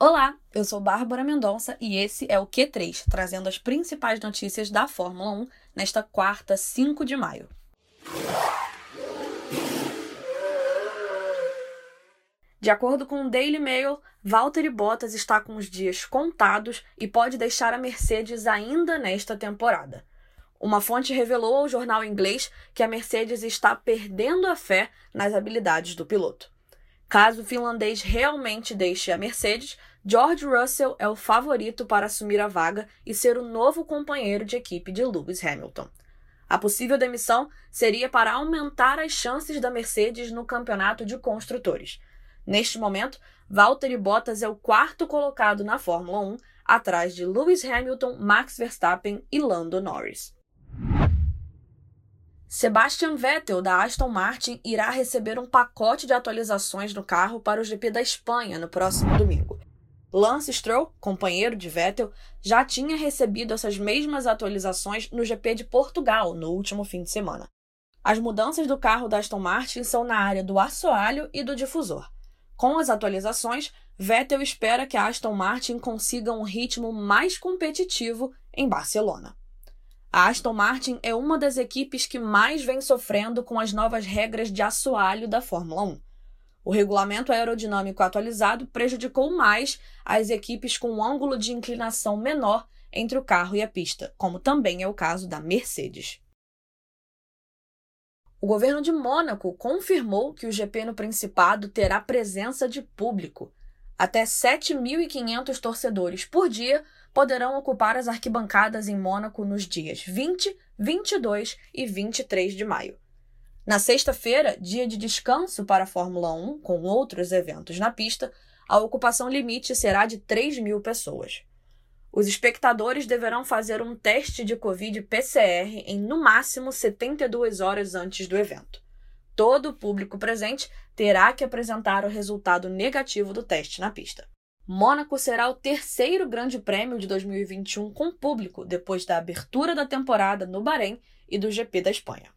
Olá, eu sou Bárbara Mendonça e esse é o Q3, trazendo as principais notícias da Fórmula 1 nesta quarta, 5 de maio. De acordo com o Daily Mail, Valtteri Bottas está com os dias contados e pode deixar a Mercedes ainda nesta temporada. Uma fonte revelou ao jornal inglês que a Mercedes está perdendo a fé nas habilidades do piloto. Caso o finlandês realmente deixe a Mercedes, George Russell é o favorito para assumir a vaga e ser o novo companheiro de equipe de Lewis Hamilton. A possível demissão seria para aumentar as chances da Mercedes no campeonato de construtores. Neste momento, Valtteri Bottas é o quarto colocado na Fórmula 1, atrás de Lewis Hamilton, Max Verstappen e Lando Norris. Sebastian Vettel, da Aston Martin, irá receber um pacote de atualizações no carro para o GP da Espanha no próximo domingo. Lance Stroll, companheiro de Vettel, já tinha recebido essas mesmas atualizações no GP de Portugal no último fim de semana. As mudanças do carro da Aston Martin são na área do assoalho e do difusor. Com as atualizações, Vettel espera que a Aston Martin consiga um ritmo mais competitivo em Barcelona. A Aston Martin é uma das equipes que mais vem sofrendo com as novas regras de assoalho da Fórmula 1. O regulamento aerodinâmico atualizado prejudicou mais as equipes com um ângulo de inclinação menor entre o carro e a pista, como também é o caso da Mercedes. O governo de Mônaco confirmou que o GP no Principado terá presença de público. Até 7.500 torcedores por dia poderão ocupar as arquibancadas em Mônaco nos dias 20, 22 e 23 de maio. Na sexta-feira, dia de descanso para a Fórmula 1, com outros eventos na pista, a ocupação limite será de 3 mil pessoas. Os espectadores deverão fazer um teste de Covid-PCR em no máximo 72 horas antes do evento. Todo o público presente terá que apresentar o resultado negativo do teste na pista. Mônaco será o terceiro Grande Prêmio de 2021 com público, depois da abertura da temporada no Bahrein e do GP da Espanha.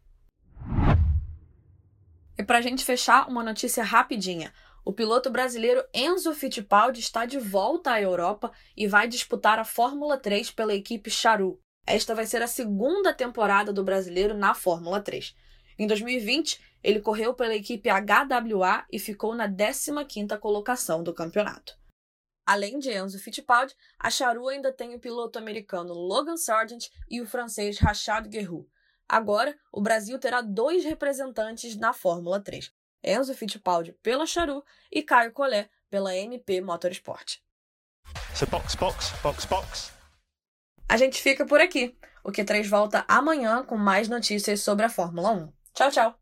E para a gente fechar, uma notícia rapidinha. O piloto brasileiro Enzo Fittipaldi está de volta à Europa e vai disputar a Fórmula 3 pela equipe Charu. Esta vai ser a segunda temporada do brasileiro na Fórmula 3. Em 2020, ele correu pela equipe HWA e ficou na 15ª colocação do campeonato. Além de Enzo Fittipaldi, a Charu ainda tem o piloto americano Logan Sargent e o francês Rachad Guerrou. Agora, o Brasil terá dois representantes na Fórmula 3. Enzo Fittipaldi pela Charu e Caio Collet pela MP Motorsport. So box, box, box, box. A gente fica por aqui. O Q3 volta amanhã com mais notícias sobre a Fórmula 1. Tchau, tchau!